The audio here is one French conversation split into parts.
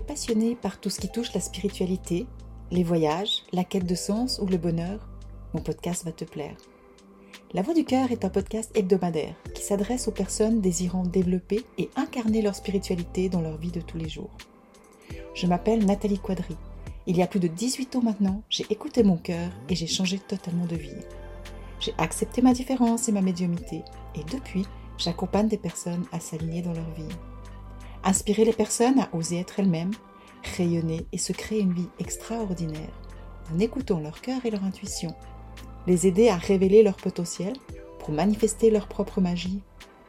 passionné par tout ce qui touche la spiritualité, les voyages, la quête de sens ou le bonheur, mon podcast va te plaire. La Voix du Cœur est un podcast hebdomadaire qui s'adresse aux personnes désirant développer et incarner leur spiritualité dans leur vie de tous les jours. Je m'appelle Nathalie Quadri. Il y a plus de 18 ans maintenant, j'ai écouté mon cœur et j'ai changé totalement de vie. J'ai accepté ma différence et ma médiumité et depuis, j'accompagne des personnes à s'aligner dans leur vie. Inspirer les personnes à oser être elles-mêmes, rayonner et se créer une vie extraordinaire en écoutant leur cœur et leur intuition. Les aider à révéler leur potentiel pour manifester leur propre magie.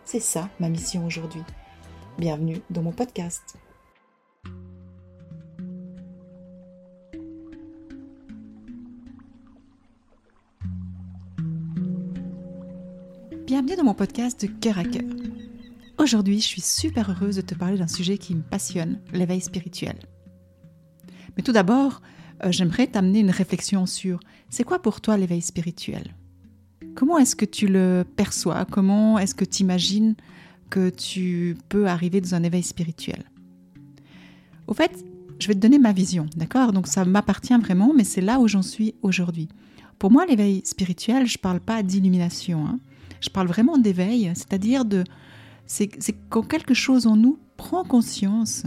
C'est ça ma mission aujourd'hui. Bienvenue dans mon podcast. Bienvenue dans mon podcast de cœur à cœur. Aujourd'hui, je suis super heureuse de te parler d'un sujet qui me passionne, l'éveil spirituel. Mais tout d'abord, euh, j'aimerais t'amener une réflexion sur c'est quoi pour toi l'éveil spirituel? Comment est-ce que tu le perçois? Comment est-ce que tu imagines que tu peux arriver dans un éveil spirituel? Au fait, je vais te donner ma vision, d'accord? Donc ça m'appartient vraiment, mais c'est là où j'en suis aujourd'hui. Pour moi, l'éveil spirituel, je ne parle pas d'illumination, hein. je parle vraiment d'éveil, c'est-à-dire de, c'est quand quelque chose en nous prend conscience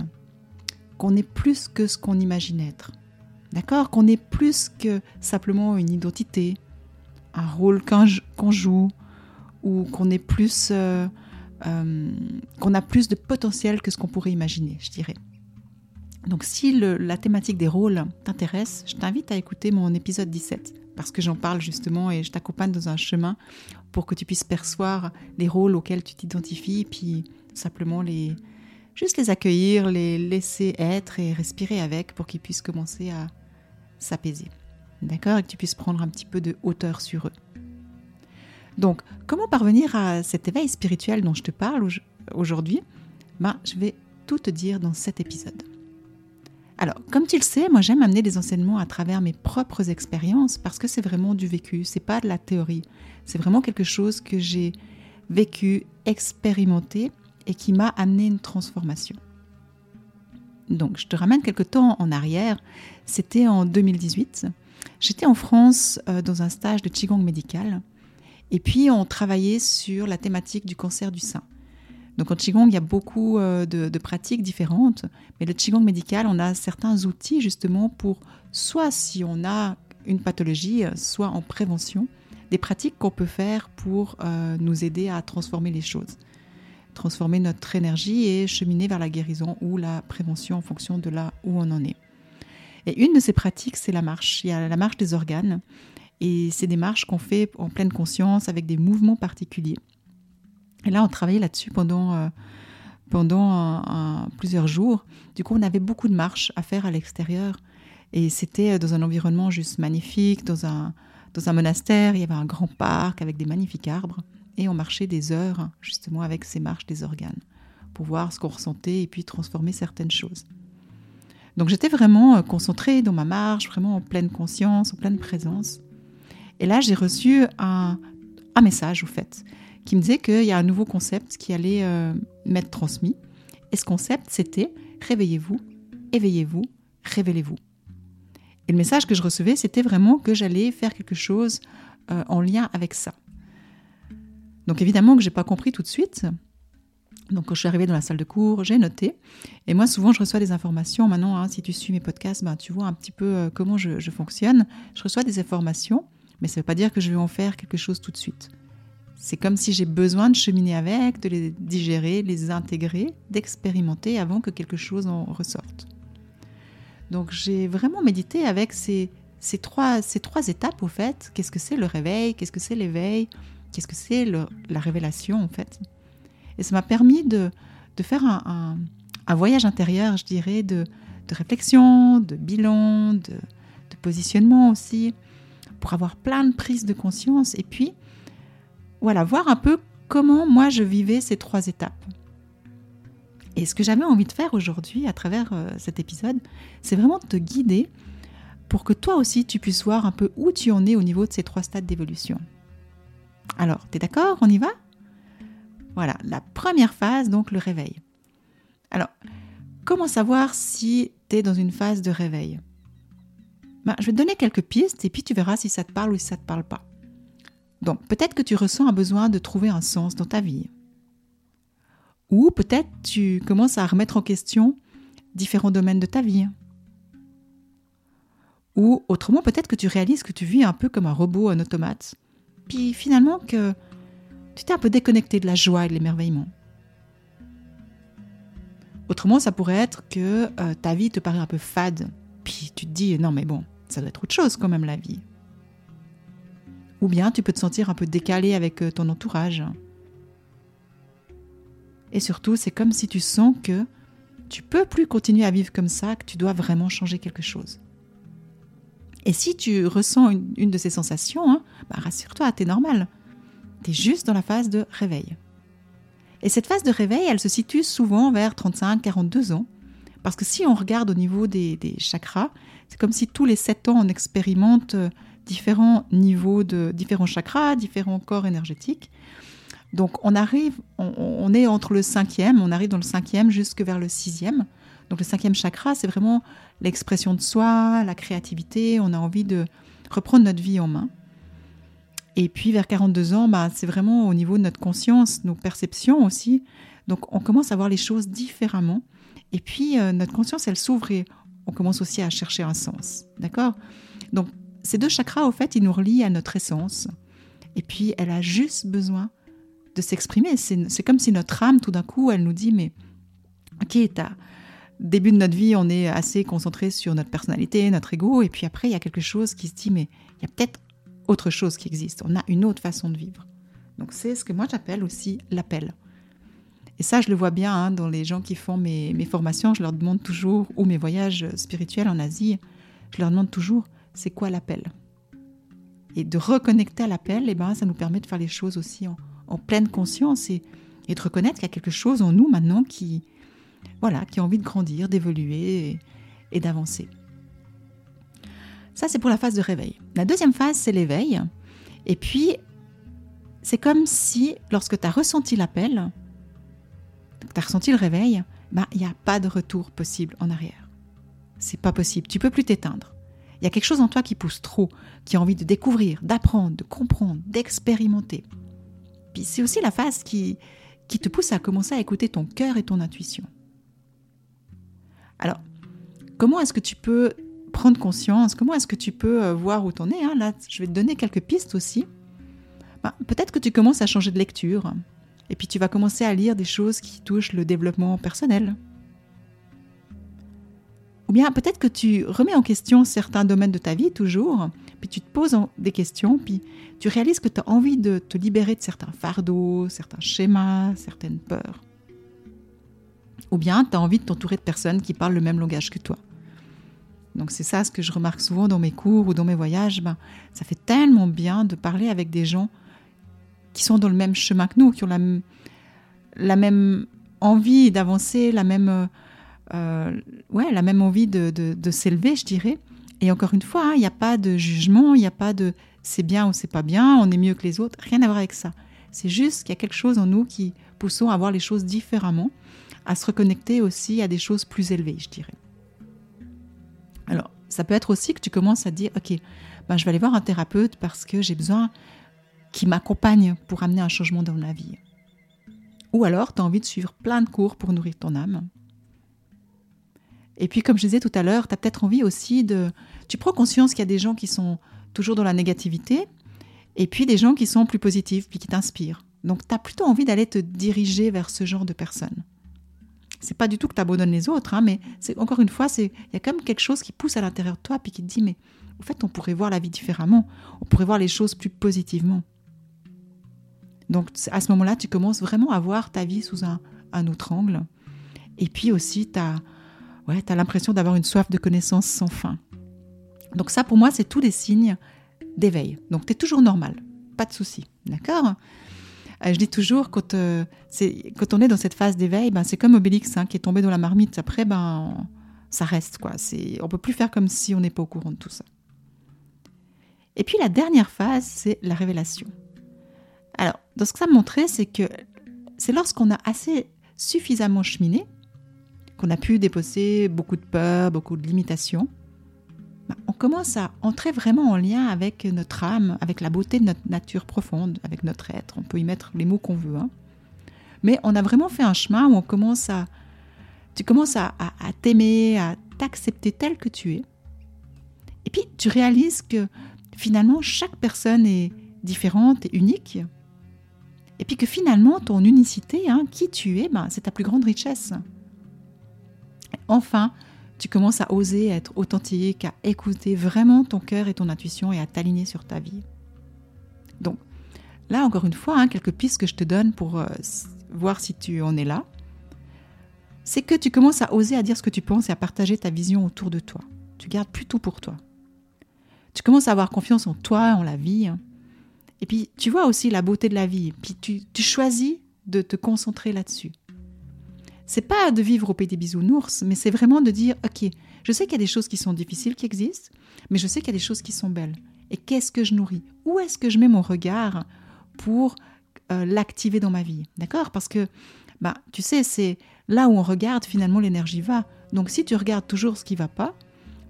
qu'on est plus que ce qu'on imagine être. D'accord? Qu'on est plus que simplement une identité, un rôle qu'on joue, ou qu'on est plus. Euh, euh, qu'on a plus de potentiel que ce qu'on pourrait imaginer, je dirais. Donc si la thématique des rôles t'intéresse, je t'invite à écouter mon épisode 17 parce que j'en parle justement et je t'accompagne dans un chemin pour que tu puisses percevoir les rôles auxquels tu t'identifies, puis simplement les juste les accueillir, les laisser être et respirer avec pour qu'ils puissent commencer à s'apaiser. D'accord? Et que tu puisses prendre un petit peu de hauteur sur eux. Donc, comment parvenir à cet éveil spirituel dont je te parle aujourd'hui? Ben, Je vais tout te dire dans cet épisode. Alors, comme tu le sais, moi j'aime amener des enseignements à travers mes propres expériences parce que c'est vraiment du vécu, c'est pas de la théorie. C'est vraiment quelque chose que j'ai vécu, expérimenté et qui m'a amené une transformation. Donc, je te ramène quelque temps en arrière. C'était en 2018. J'étais en France euh, dans un stage de Qigong médical. Et puis, on travaillait sur la thématique du cancer du sein. Donc en Qigong, il y a beaucoup euh, de, pratiques différentes, mais le Qigong médical, on a certains outils justement pour, soit si on a une pathologie, soit en prévention, des pratiques qu'on peut faire pour euh, nous aider à transformer les choses, transformer notre énergie et cheminer vers la guérison ou la prévention en fonction de là où on en est. Et une de ces pratiques, c'est la marche. Il y a la marche des organes, et c'est des marches qu'on fait en pleine conscience avec des mouvements particuliers. Et là, on travaillait là-dessus pendant, euh, pendant plusieurs jours. Du coup, on avait beaucoup de marches à faire à l'extérieur. Et c'était euh, dans un environnement juste magnifique, dans un, dans un monastère. Il y avait un grand parc avec des magnifiques arbres. Et on marchait des heures, justement, avec ces marches des organes, pour voir ce qu'on ressentait et puis transformer certaines choses. Donc j'étais vraiment euh, concentrée dans ma marche, vraiment en pleine conscience, en pleine présence. Et là, j'ai reçu un, un message, au fait, qui me disait qu'il y a un nouveau concept qui allait euh, m'être transmis. Et ce concept, c'était réveillez-vous, éveillez-vous, révélez-vous. Et le message que je recevais, c'était vraiment que j'allais faire quelque chose euh, en lien avec ça. Donc évidemment que j'ai pas compris tout de suite. Donc quand je suis arrivée dans la salle de cours, j'ai noté. Et moi, souvent, je reçois des informations. Maintenant, hein, si tu suis mes podcasts, ben, tu vois un petit peu euh, comment je, je, fonctionne. Je reçois des informations, mais ça ne veut pas dire que je vais en faire quelque chose tout de suite. C'est comme si j'ai besoin de cheminer avec, de les digérer, les intégrer, d'expérimenter avant que quelque chose en ressorte. Donc j'ai vraiment médité avec ces, ces, trois, ces trois étapes au fait. Qu'est-ce que c'est le réveil? Qu'est-ce que c'est l'éveil? Qu'est-ce que c'est la révélation en fait? Et ça m'a permis de, de faire un, un, voyage intérieur, je dirais, de, de réflexion, de bilan, de, de positionnement aussi, pour avoir plein de prises de conscience et puis voilà, voir un peu comment moi je vivais ces trois étapes. Et ce que j'avais envie de faire aujourd'hui à travers euh, cet épisode, c'est vraiment de te guider pour que toi aussi tu puisses voir un peu où tu en es au niveau de ces trois stades d'évolution. Alors, t'es d'accord? On y va? Voilà, la première phase, donc le réveil. Alors, comment savoir si tu es dans une phase de réveil? Ben, Je vais te donner quelques pistes et puis tu verras si ça te parle ou si ça ne te parle pas. Donc peut-être que tu ressens un besoin de trouver un sens dans ta vie. Ou peut-être tu commences à remettre en question différents domaines de ta vie. Ou autrement, peut-être que tu réalises que tu vis un peu comme un robot, un automate. Puis finalement que tu t'es un peu déconnecté de la joie et de l'émerveillement. Autrement, ça pourrait être que euh, ta vie te paraît un peu fade. Puis tu te dis, non mais bon, ça doit être autre chose quand même la vie. Ou bien tu peux te sentir un peu décalé avec euh, ton entourage. Et surtout, c'est comme si tu sens que tu peux plus continuer à vivre comme ça, que tu dois vraiment changer quelque chose. Et si tu ressens une, de ces sensations, hein, bah rassure-toi, t'es normal. T'es juste dans la phase de réveil. Et cette phase de réveil, elle se situe souvent vers 35-42 ans. Parce que si on regarde au niveau des, des chakras, c'est comme si tous les 7 ans, on expérimente euh, différents niveaux de différents chakras, différents corps énergétiques. Donc on arrive, on, est entre le cinquième, on arrive dans le cinquième jusque vers le sixième. Donc le cinquième chakra, c'est vraiment l'expression de soi, la créativité. On a envie de reprendre notre vie en main. Et puis vers 42 ans, bah, c'est vraiment au niveau de notre conscience, nos perceptions aussi. Donc on commence à voir les choses différemment. Et puis euh, notre conscience, elle s'ouvre et on commence aussi à chercher un sens. D'accord? Donc ces deux chakras, au fait, ils nous relient à notre essence. Et puis elle a juste besoin de s'exprimer. C'est comme si notre âme, tout d'un coup, elle nous dit, mais ok, t'as début de notre vie, on est assez concentré sur notre personnalité, notre ego, et puis après, il y a quelque chose qui se dit, mais il y a peut-être autre chose qui existe, on a une autre façon de vivre. Donc c'est ce que moi j'appelle aussi l'appel. Et ça, je le vois bien hein, dans les gens qui font mes, mes, formations, je leur demande toujours, ou mes voyages spirituels en Asie, je leur demande toujours, c'est quoi l'appel? Et de reconnecter à l'appel, eh ben, ça nous permet de faire les choses aussi en, en pleine conscience et, de reconnaître qu'il y a quelque chose en nous maintenant qui, voilà, qui a envie de grandir, d'évoluer et, d'avancer. Ça, c'est pour la phase de réveil. La deuxième phase, c'est l'éveil. Et puis, c'est comme si, lorsque tu as ressenti l'appel, tu as ressenti le réveil, bah, il n'y a pas de retour possible en arrière. C'est pas possible. Tu peux plus t'éteindre. Il y a quelque chose en toi qui pousse trop, qui a envie de découvrir, d'apprendre, de comprendre, d'expérimenter c'est aussi la phase qui, qui te pousse à commencer à écouter ton cœur et ton intuition. Alors, comment est-ce que tu peux prendre conscience Comment est-ce que tu peux euh, voir où t'en es hein? Là, je vais te donner quelques pistes aussi. Ben, peut-être que tu commences à changer de lecture. Et puis tu vas commencer à lire des choses qui touchent le développement personnel. Ou bien peut-être que tu remets en question certains domaines de ta vie toujours, puis tu te poses des questions, puis tu réalises que tu as envie de te libérer de certains fardeaux, certains schémas, certaines peurs. Ou bien tu as envie de t'entourer de personnes qui parlent le même langage que toi. Donc c'est ça ce que je remarque souvent dans mes cours ou dans mes voyages. Ben, ça fait tellement bien de parler avec des gens qui sont dans le même chemin que nous, qui ont la, même envie d'avancer, la même euh, ouais, la même envie de, de, s'élever, je dirais. Et encore une fois, hein, il n'y a pas de jugement, il n'y a pas de c'est bien ou c'est pas bien, on est mieux que les autres, rien à voir avec ça. C'est juste qu'il y a quelque chose en nous qui poussons à voir les choses différemment, à se reconnecter aussi à des choses plus élevées, je dirais. Alors, ça peut être aussi que tu commences à dire, ok, ben, je vais aller voir un thérapeute parce que j'ai besoin qu'il m'accompagne pour amener un changement dans ma vie. Ou alors, tu as envie de suivre plein de cours pour nourrir ton âme. Et puis, comme je disais tout à l'heure, tu as peut-être envie aussi de... Tu prends conscience qu'il y a des gens qui sont toujours dans la négativité, et puis des gens qui sont plus positifs, puis qui t'inspirent. Donc, tu as plutôt envie d'aller te diriger vers ce genre de personnes. C'est pas du tout que tu abandonnes les autres, hein, mais c'est encore une fois, il y a comme quelque chose qui pousse à l'intérieur de toi, puis qui te dit, mais en fait, on pourrait voir la vie différemment, on pourrait voir les choses plus positivement. Donc, à ce moment-là, tu commences vraiment à voir ta vie sous un, un autre angle. Et puis aussi, tu as ouais, tu as l'impression d'avoir une soif de connaissance sans fin. Donc ça, pour moi, c'est tous les signes d'éveil. Donc tu es toujours normal, pas de souci, d'accord? Euh, Je dis toujours, quand, euh, quand on est dans cette phase d'éveil, ben, c'est comme Obélix hein, qui est tombé dans la marmite. Après, ben, ça reste. quoi. On ne peut plus faire comme si on n'est pas au courant de tout ça. Et puis la dernière phase, c'est la révélation. Alors, dans ce que ça me montrait, c'est que c'est lorsqu'on a assez suffisamment cheminé qu'on a pu déposer beaucoup de peur, beaucoup de limitations, bah, on commence à entrer vraiment en lien avec notre âme, avec la beauté de notre nature profonde, avec notre être. On peut y mettre les mots qu'on veut. Hein. Mais on a vraiment fait un chemin où on commence à, tu commences à, t'aimer, à t'accepter tel que tu es. Et puis tu réalises que finalement chaque personne est différente et unique. Et puis que finalement ton unicité, hein, qui tu es, ben, c'est ta plus grande richesse. Enfin, tu commences à oser être authentique, à écouter vraiment ton cœur et ton intuition et à t'aligner sur ta vie. Donc, là, encore une fois, hein, quelques pistes que je te donne pour euh, voir si tu en es là, c'est que tu commences à oser à dire ce que tu penses et à partager ta vision autour de toi. Tu gardes plus tout pour toi. Tu commences à avoir confiance en toi, en la vie. Hein. Et puis, tu vois aussi la beauté de la vie. Puis, tu, tu choisis de te concentrer là-dessus c'est pas de vivre au pays des bisounours, mais c'est vraiment de dire ok, je sais qu'il y a des choses qui sont difficiles qui existent, mais je sais qu'il y a des choses qui sont belles. Et qu'est-ce que je nourris? Où est-ce que je mets mon regard pour euh, l'activer dans ma vie? D'accord? Parce que, bah, tu sais, c'est là où on regarde, finalement, l'énergie va. Donc, si tu regardes toujours ce qui va pas,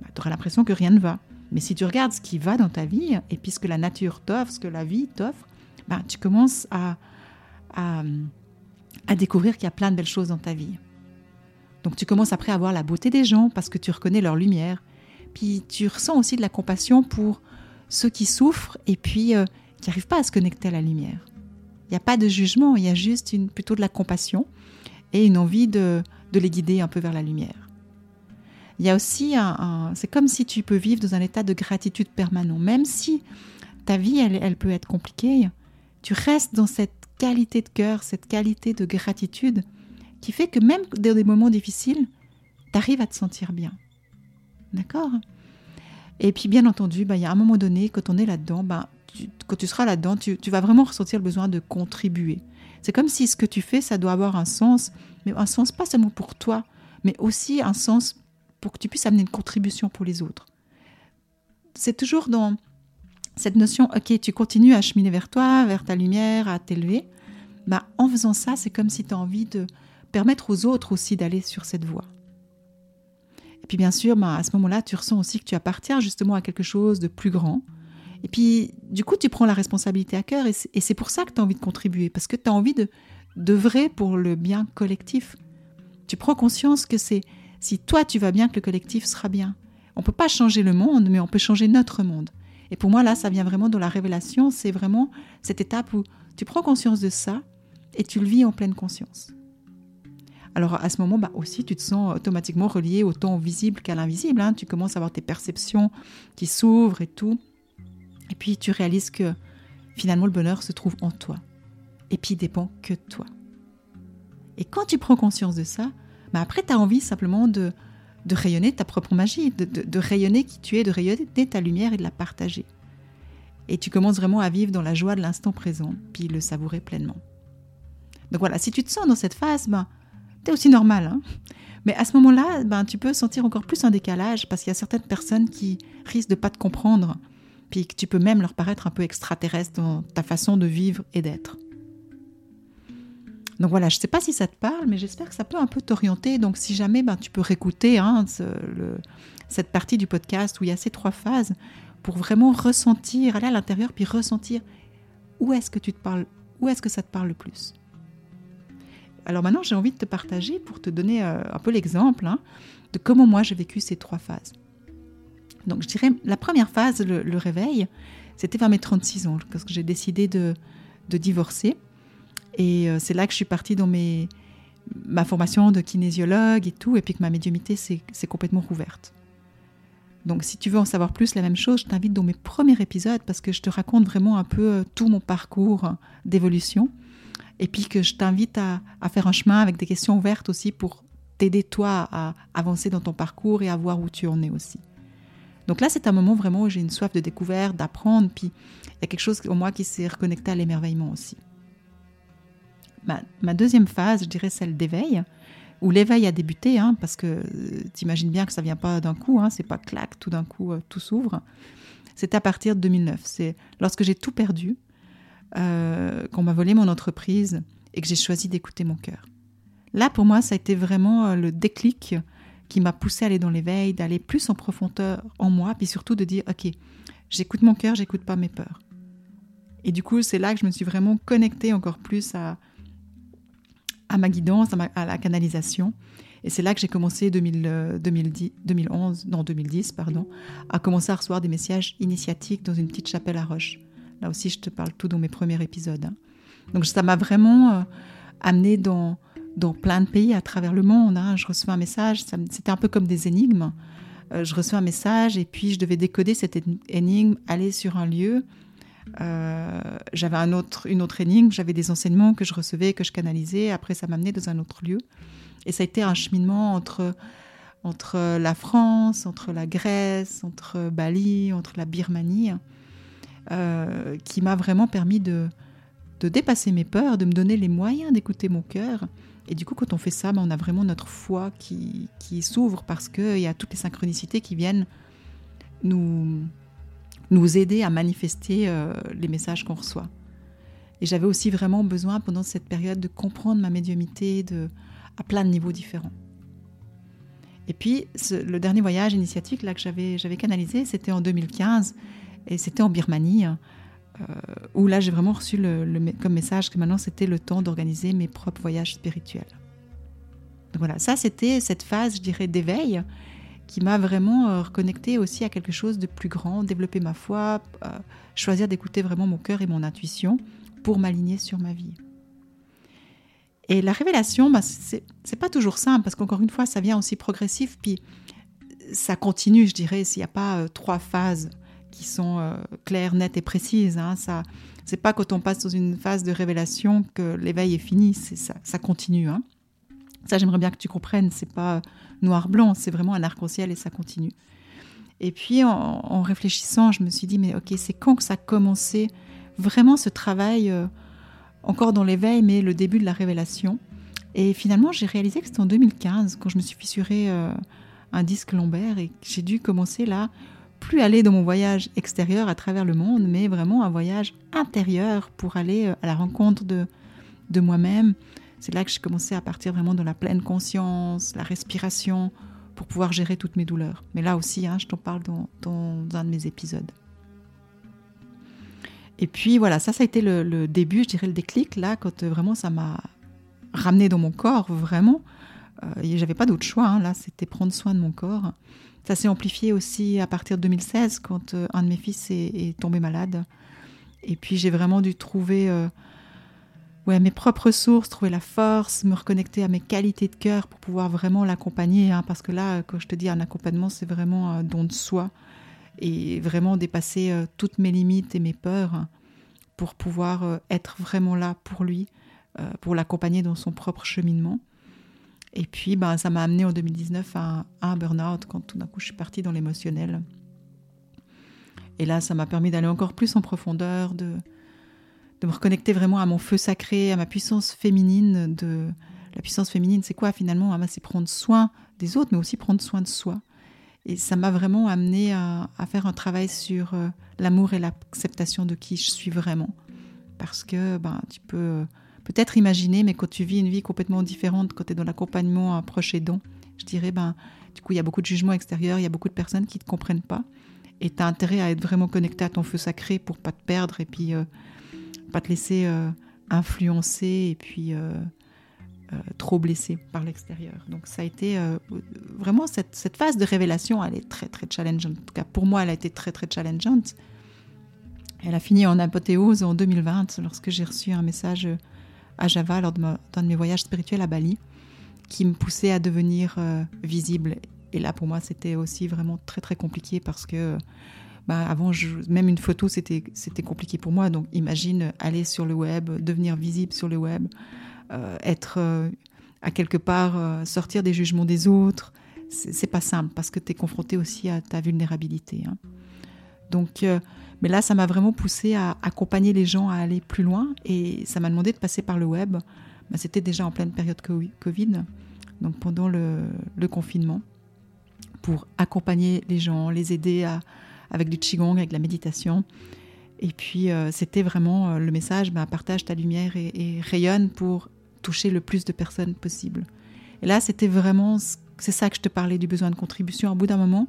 bah, tu auras l'impression que rien ne va. Mais si tu regardes ce qui va dans ta vie, et puis la nature t'offre, ce que la vie t'offre, bah, tu commences à à découvrir qu'il y a plein de belles choses dans ta vie. Donc tu commences après à voir la beauté des gens parce que tu reconnais leur lumière. Puis tu ressens aussi de la compassion pour ceux qui souffrent et puis euh, qui n'arrivent pas à se connecter à la lumière. Il n'y a pas de jugement, il y a juste une, plutôt de la compassion et une envie de, les guider un peu vers la lumière. Il y a aussi un, c'est comme si tu peux vivre dans un état de gratitude permanent, même si ta vie elle peut être compliquée, tu restes dans cette qualité de cœur, cette qualité de gratitude qui fait que même dans des moments difficiles, tu arrives à te sentir bien. D'accord? Et puis bien entendu, bah, il y a un moment donné, quand on est là-dedans, bah, quand tu seras là-dedans, tu, vas vraiment ressentir le besoin de contribuer. C'est comme si ce que tu fais, ça doit avoir un sens, mais un sens pas seulement pour toi, mais aussi un sens pour que tu puisses amener une contribution pour les autres. C'est toujours dans cette notion, ok, tu continues à cheminer vers toi, vers ta lumière, à t'élever, bah, en faisant ça, c'est comme si tu as envie de permettre aux autres aussi d'aller sur cette voie. Et puis bien sûr, bah, à ce moment-là, tu ressens aussi que tu appartiens justement à quelque chose de plus grand. Et puis, du coup, tu prends la responsabilité à cœur et c'est pour ça que tu as envie de contribuer, parce que tu as envie de d'œuvrer pour le bien collectif. Tu prends conscience que c'est si toi tu vas bien que le collectif sera bien. On ne peut pas changer le monde, mais on peut changer notre monde. Et pour moi, là, ça vient vraiment de la révélation. C'est vraiment cette étape où tu prends conscience de ça et tu le vis en pleine conscience. Alors à ce moment, bah aussi, tu te sens automatiquement relié au temps visible qu'à l'invisible. Hein. Tu commences à avoir tes perceptions qui s'ouvrent et tout. Et puis tu réalises que finalement, le bonheur se trouve en toi. Et puis il dépend que de toi. Et quand tu prends conscience de ça, bah après, tu as envie simplement de, de rayonner ta propre magie, de, rayonner qui tu es, de rayonner ta lumière et de la partager. Et tu commences vraiment à vivre dans la joie de l'instant présent, puis le savourer pleinement. Donc voilà, si tu te sens dans cette phase, ben, tu es aussi normal. Hein. Mais à ce moment-là, ben, tu peux sentir encore plus un décalage parce qu'il y a certaines personnes qui risquent de pas te comprendre, puis que tu peux même leur paraître un peu extraterrestre dans ta façon de vivre et d'être. Donc voilà, je ne sais pas si ça te parle, mais j'espère que ça peut un peu t'orienter. Donc si jamais ben, tu peux réécouter hein, cette partie du podcast où il y a ces trois phases pour vraiment ressentir, aller à l'intérieur, puis ressentir où est-ce que tu te parles, où est-ce que ça te parle le plus. Alors maintenant, j'ai envie de te partager pour te donner euh, un peu l'exemple hein, de comment moi j'ai vécu ces trois phases. Donc je dirais, la première phase, le, réveil, c'était vers mes 36 ans, parce que j'ai décidé de divorcer. Et euh, c'est là que je suis partie dans ma formation de kinésiologue et tout, et puis que ma médiumité s'est complètement rouverte. Donc si tu veux en savoir plus, la même chose, je t'invite dans mes premiers épisodes parce que je te raconte vraiment un peu euh, tout mon parcours d'évolution. Et puis que je t'invite à, à, faire un chemin avec des questions ouvertes aussi pour t'aider toi à avancer dans ton parcours et à voir où tu en es aussi. Donc là, c'est un moment vraiment où j'ai une soif de découverte, d'apprendre, puis il y a quelque chose en moi qui s'est reconnecté à l'émerveillement aussi ma, deuxième phase, je dirais celle d'éveil, où l'éveil a débuté, hein, parce que euh, tu imagines bien que ça vient pas d'un coup, hein, c'est pas clac, tout d'un coup euh, tout s'ouvre. C'est à partir de 2009. C'est lorsque j'ai tout perdu, euh, qu'on m'a volé mon entreprise et que j'ai choisi d'écouter mon cœur. là, pour moi, ça a été vraiment le déclic qui m'a poussé à aller dans l'éveil, d'aller plus en profondeur en moi, puis surtout de dire, OK, j'écoute mon cœur, j'écoute pas mes peurs. Et du coup, c'est là que je me suis vraiment connectée encore plus à, à ma guidance, à, la canalisation. Et c'est là que j'ai commencé 2000, 2010, 2011, non 2010, pardon, à commencer à recevoir des messages initiatiques dans une petite chapelle à Roche. Là aussi, je te parle tout dans mes premiers épisodes. Hein. Donc ça m'a vraiment euh, amené dans, plein de pays à travers le monde. Hein. Je reçois un message, c'était un peu comme des énigmes. Euh, je reçois un message et puis je devais décoder cette énigme, aller sur un lieu. Euh, j'avais un autre, une autre énigme, j'avais des enseignements que je recevais, que je canalisais. Après, ça m'amenait dans un autre lieu. Et ça a été un cheminement entre, entre la France, entre la Grèce, entre Bali, entre la Birmanie, euh, qui m'a vraiment permis de, de dépasser mes peurs, de me donner les moyens d'écouter mon cœur. Et du coup, quand on fait ça, ben, on a vraiment notre foi qui, qui s'ouvre parce qu'il y a toutes les synchronicités qui viennent nous, nous aider à manifester euh, les messages qu'on reçoit. Et j'avais aussi vraiment besoin pendant cette période de comprendre ma médiumité de, à plein de niveaux différents. Et puis, le dernier voyage initiatique là, que j'avais canalisé, c'était en 2015, et c'était en Birmanie, euh, où là j'ai vraiment reçu le, comme message que maintenant c'était le temps d'organiser mes propres voyages spirituels. Donc voilà, ça c'était cette phase, je dirais, d'éveil qui m'a vraiment euh, reconnecté aussi à quelque chose de plus grand, développer ma foi, euh, choisir d'écouter vraiment mon cœur et mon intuition pour m'aligner sur ma vie. Et la révélation, bah, c'est pas toujours simple parce qu'encore une fois, ça vient aussi progressif, puis ça continue, je dirais, s'il n'y a pas euh, trois phases qui sont claires, nettes et précises. Hein, ça, c'est pas quand on passe dans une phase de révélation que l'éveil est fini, ça, ça continue. Hein. Ça, j'aimerais bien que tu comprennes, c'est pas noir-blanc, c'est vraiment un arc-en-ciel et ça continue. Et puis, en, réfléchissant, je me suis dit, mais ok, c'est quand que ça a commencé vraiment ce travail, euh, encore dans l'éveil, mais le début de la révélation. Et finalement, j'ai réalisé que c'était en 2015, quand je me suis fissuré euh, un disque lombaire et que j'ai dû commencer là, plus aller dans mon voyage extérieur à travers le monde, mais vraiment un voyage intérieur pour aller euh, à la rencontre de, de moi-même, c'est là que j'ai commencé à partir vraiment dans la pleine conscience, la respiration, pour pouvoir gérer toutes mes douleurs. Mais là aussi, hein, je t'en parle dans, un de mes épisodes. Et puis voilà, ça, ça a été le, début, je dirais le déclic, là, quand euh, vraiment ça m'a ramené dans mon corps, vraiment. Euh, J'avais pas d'autre choix, hein, là, c'était prendre soin de mon corps. Ça s'est amplifié aussi à partir de 2016, quand euh, un de mes fils est, tombé malade. Et puis j'ai vraiment dû trouver euh, ouais, mes propres ressources, trouver la force, me reconnecter à mes qualités de cœur pour pouvoir vraiment l'accompagner. Hein, parce que là, quand je te dis un accompagnement, c'est vraiment un don de soi et vraiment dépasser euh, toutes mes limites et mes peurs pour pouvoir euh, être vraiment là pour lui, euh, pour l'accompagner dans son propre cheminement. Et puis, ben, ça m'a amené en 2019 à, à un burn-out quand tout d'un coup je suis partie dans l'émotionnel. Et là, ça m'a permis d'aller encore plus en profondeur, de, de me reconnecter vraiment à mon feu sacré, à ma puissance féminine. De la puissance féminine, c'est quoi finalement? Ah, bah, C'est prendre soin des autres, mais aussi prendre soin de soi. Et ça m'a vraiment amené à, faire un travail sur euh, l'amour et l'acceptation de qui je suis vraiment. Parce que ben, tu peux peut-être imaginer, mais quand tu vis une vie complètement différente, quand tu es dans l'accompagnement à proche aidant, je dirais, ben, du coup, il y a beaucoup de jugements extérieurs, il y a beaucoup de personnes qui ne te comprennent pas. Et tu as intérêt à être vraiment connecté à ton feu sacré pour pas te perdre et puis euh, pas te laisser euh, influencer et puis euh, euh, trop blesser par l'extérieur. Donc ça a été vraiment cette, cette, phase de révélation, elle est très très challengeante. En tout cas pour moi, elle a été très très challengeante. Elle a fini en apothéose en 2020 lorsque j'ai reçu un message à Java lors d'un de, mes voyages spirituels à Bali qui me poussait à devenir visible. Et là, pour moi, c'était aussi vraiment très très compliqué parce que bah, avant, même une photo, c'était compliqué pour moi. Donc imagine aller sur le web, devenir visible sur le web, euh, être euh, à quelque part, euh, sortir des jugements des autres. C'est pas simple parce que tu es confronté aussi à ta vulnérabilité. Hein. Donc, mais là, ça m'a vraiment poussé à accompagner les gens à aller plus loin et ça m'a demandé de passer par le web. Bah, c'était déjà en pleine période Covid, donc pendant le confinement, pour accompagner les gens, les aider à, avec du qigong, avec la méditation. Et puis, euh, c'était vraiment euh, le message, bah, partage ta lumière et, rayonne pour toucher le plus de personnes possible. Et là, c'était vraiment, c'est ça que je te parlais du besoin de contribution. Au bout d'un moment,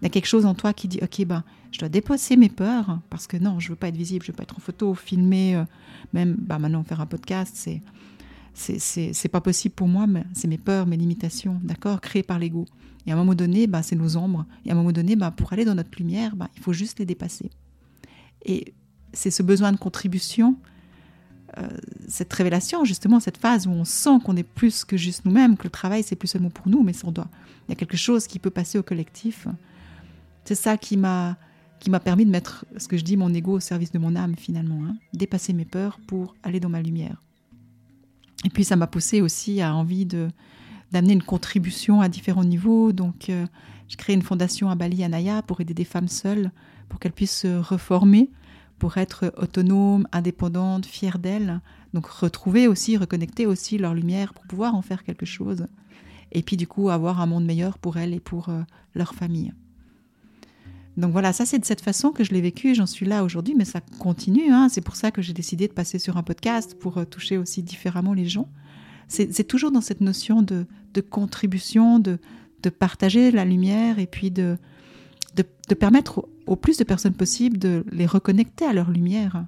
il y a quelque chose en toi qui dit, ok, ben, je dois dépasser mes peurs, parce que non, je veux pas être visible, je veux pas être en photo, filmer, euh, même, bah, maintenant faire un podcast, c'est, c'est pas possible pour moi, mais c'est mes peurs, mes limitations, d'accord, créées par l'ego. Et à un moment donné, bah, c'est nos ombres. Et à un moment donné, bah, pour aller dans notre lumière, bah, il faut juste les dépasser. Et c'est ce besoin de contribution, euh, cette révélation, justement, cette phase où on sent qu'on est plus que juste nous-mêmes, que le travail, c'est plus seulement pour nous, mais on doit. Il y a quelque chose qui peut passer au collectif. C'est ça qui m'a qui m'a permis de mettre, ce que je dis, mon ego au service de mon âme, finalement. Hein. dépasser mes peurs pour aller dans ma lumière. Et puis, ça m'a poussé aussi à envie de d'amener une contribution à différents niveaux. Donc, euh, j'ai créé une fondation à Bali, à Naya, pour aider des femmes seules, pour qu'elles puissent se reformer, pour être autonomes, indépendantes, fières d'elles. Donc, retrouver aussi, reconnecter aussi leur lumière pour pouvoir en faire quelque chose. Et puis, du coup, avoir un monde meilleur pour elles et pour euh, leur famille. Donc voilà, ça c'est de cette façon que je l'ai vécu, j'en suis là aujourd'hui, mais ça continue. Hein. C'est pour ça que j'ai décidé de passer sur un podcast pour euh, toucher aussi différemment les gens c'est toujours dans cette notion de, contribution, de, partager la lumière et puis de, permettre au, plus de personnes possible de les reconnecter à leur lumière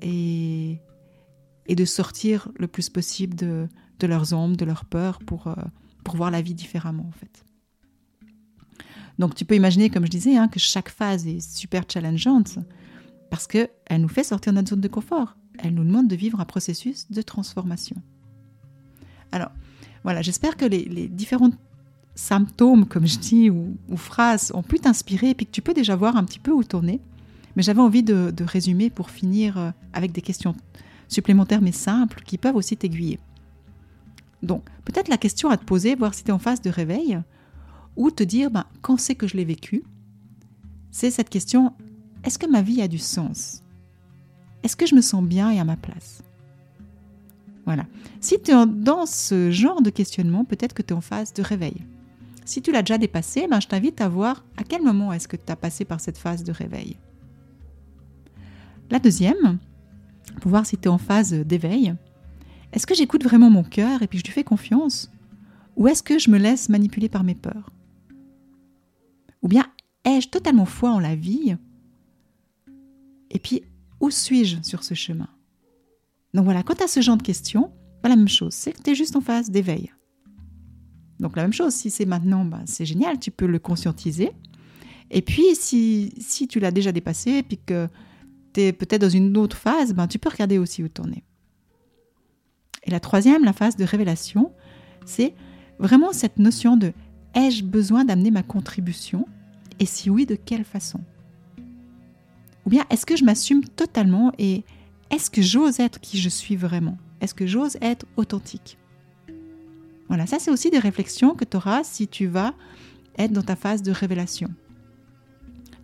et, de sortir le plus possible de, leurs ombres, de leurs peurs euh, pour voir la vie différemment en fait. Donc tu peux imaginer, comme je disais, hein, que chaque phase est super challengeante parce qu'elle nous fait sortir de notre zone de confort. Elle nous demande de vivre un processus de transformation. Alors, voilà, j'espère que les, différents symptômes, comme je dis, ou, phrases ont pu t'inspirer et puis que tu peux déjà voir un petit peu où tourner. Mais j'avais envie de, résumer pour finir euh, avec des questions supplémentaires mais simples qui peuvent aussi t'aiguiller. Donc, peut-être la question à te poser, voir si tu es en phase de réveil, ou te dire ben, quand c'est que je l'ai vécu, c'est cette question est-ce que ma vie a du sens? Est-ce que je me sens bien et à ma place? Voilà. Si tu es dans ce genre de questionnement, peut-être que tu es en phase de réveil. Si tu l'as déjà dépassé, ben, je t'invite à voir à quel moment est-ce que tu as passé par cette phase de réveil. La deuxième, pour voir si tu es en phase d'éveil, est-ce que j'écoute vraiment mon cœur et puis je lui fais confiance? Ou est-ce que je me laisse manipuler par mes peurs? Ou bien ai-je totalement foi en la vie? Et puis, où suis-je sur ce chemin? Donc voilà, quand tu as ce genre de questions, pas la même chose, c'est que tu es juste en phase d'éveil. Donc la même chose, si c'est maintenant, bah, c'est génial, tu peux le conscientiser. Et puis si, si tu l'as déjà dépassé et puis que tu es peut-être dans une autre phase, ben, tu peux regarder aussi où tourner. Et la troisième, la phase de révélation, c'est vraiment cette notion de ai-je besoin d'amener ma contribution? Et si oui, de quelle façon? Ou bien est-ce que je m'assume totalement et est-ce que j'ose être qui je suis vraiment? Est-ce que j'ose être authentique? Voilà, ça c'est aussi des réflexions que tu auras si tu vas être dans ta phase de révélation.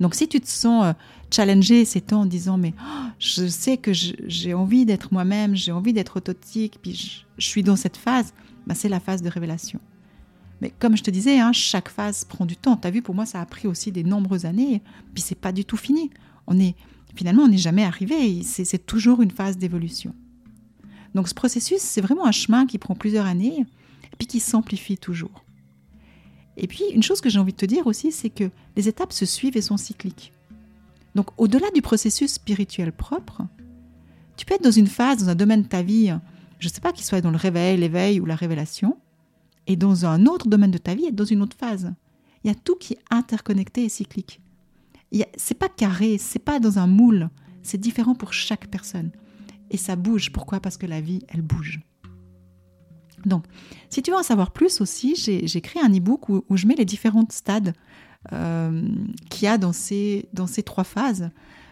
Donc si tu te sens euh, challengé ces temps en disant mais oh, je sais que j'ai envie d'être moi-même, j'ai envie d'être authentique, puis je, suis dans cette phase, bah, c'est la phase de révélation. Mais comme je te disais, hein, chaque phase prend du temps. Tu as vu, pour moi, ça a pris aussi des nombreuses années, puis c'est pas du tout fini. On est finalement, on n'est jamais arrivé. C'est toujours une phase d'évolution. Donc ce processus, c'est vraiment un chemin qui prend plusieurs années, puis qui s'amplifie toujours. Et puis, une chose que j'ai envie de te dire aussi, c'est que les étapes se suivent et sont cycliques. Donc, au-delà du processus spirituel propre, tu peux être dans une phase, dans un domaine de ta vie, je ne sais pas, qu'il soit dans le réveil, l'éveil ou la révélation, et dans un autre domaine de ta vie, être dans une autre phase. Il y a tout qui est interconnecté et cyclique c'est pas carré, c'est pas dans un moule, c'est différent pour chaque personne. Et ça bouge. Pourquoi? Parce que la vie, elle bouge. Donc, si tu veux en savoir plus aussi, j'ai créé un e-book où, je mets les différents stades euh, qu'il y a dans ces, dans ces trois phases.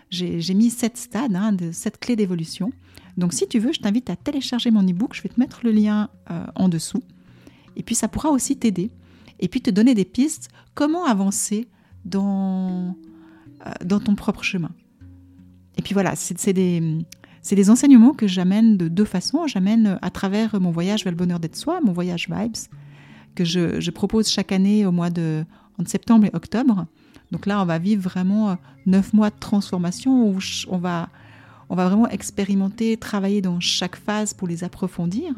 J'ai mis sept stades, hein, sept clés d'évolution. Donc, si tu veux, je t'invite à télécharger mon e-book. Je vais te mettre le lien euh, en dessous. Et puis, ça pourra aussi t'aider. Et puis, te donner des pistes. Comment avancer dans, euh, dans ton propre chemin. Et puis voilà, c'est des, des, enseignements que j'amène de deux façons. J'amène à travers mon voyage vers le bonheur d'être soi, mon voyage Vibes, que je, je, propose chaque année au mois de en septembre et octobre. Donc là, on va vivre vraiment euh, neuf mois de transformation où on va, on va vraiment expérimenter, travailler dans chaque phase pour les approfondir.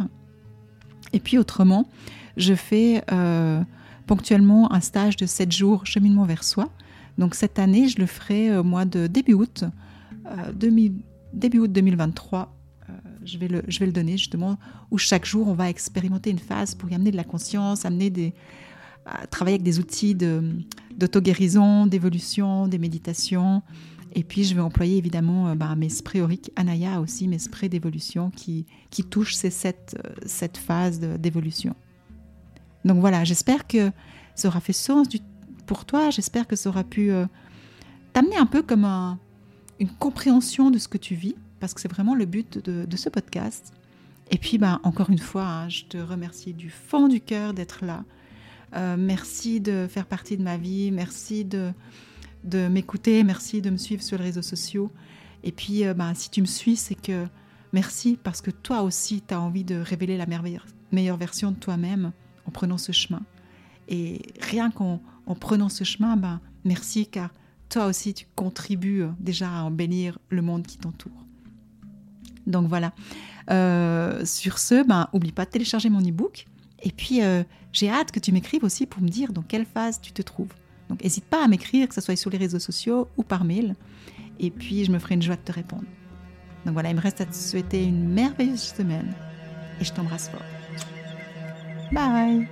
Et puis autrement, je fais euh, ponctuellement un stage de 7 jours cheminement vers soi. Donc cette année, je le ferai au mois de début août, début août 2023 je vais, le, donner justement, où chaque jour on va expérimenter une phase pour y amener de la conscience, amener des, travailler avec des outils d'auto-guérison, d'évolution, des méditations. Et puis je vais employer évidemment euh, bah, mes sprays auriques Anaya aussi, mes sprays d'évolution qui, touchent ces sept, euh, cette phase d'évolution. Donc voilà, j'espère que ça aura fait sens du, pour toi, j'espère que ça aura pu euh, t'amener un peu comme une compréhension de ce que tu vis parce que c'est vraiment le but de, ce podcast. Et puis, ben, encore une fois, hein, je te remercie du fond du cœur d'être là. Euh, merci de faire partie de ma vie. Merci de, m'écouter. Merci de me suivre sur les réseaux sociaux. Et puis, euh, ben, si tu me suis, c'est que merci parce que toi aussi, tu as envie de révéler la meilleure version de toi-même en prenant ce chemin. Et rien qu'en en prenant ce chemin, ben, merci car toi aussi, tu contribues déjà à embellir le monde qui t'entoure. Donc voilà. Euh, sur ce, ben, oublie pas de télécharger mon e-book. Et puis, euh, j'ai hâte que tu m'écrives aussi pour me dire dans quelle phase tu te trouves. Donc, n'hésite pas à m'écrire, que ce soit sur les réseaux sociaux ou par mail. Et puis, je me ferai une joie de te répondre. Donc voilà, il me reste à te souhaiter une merveilleuse semaine. Et je t'embrasse fort. Bye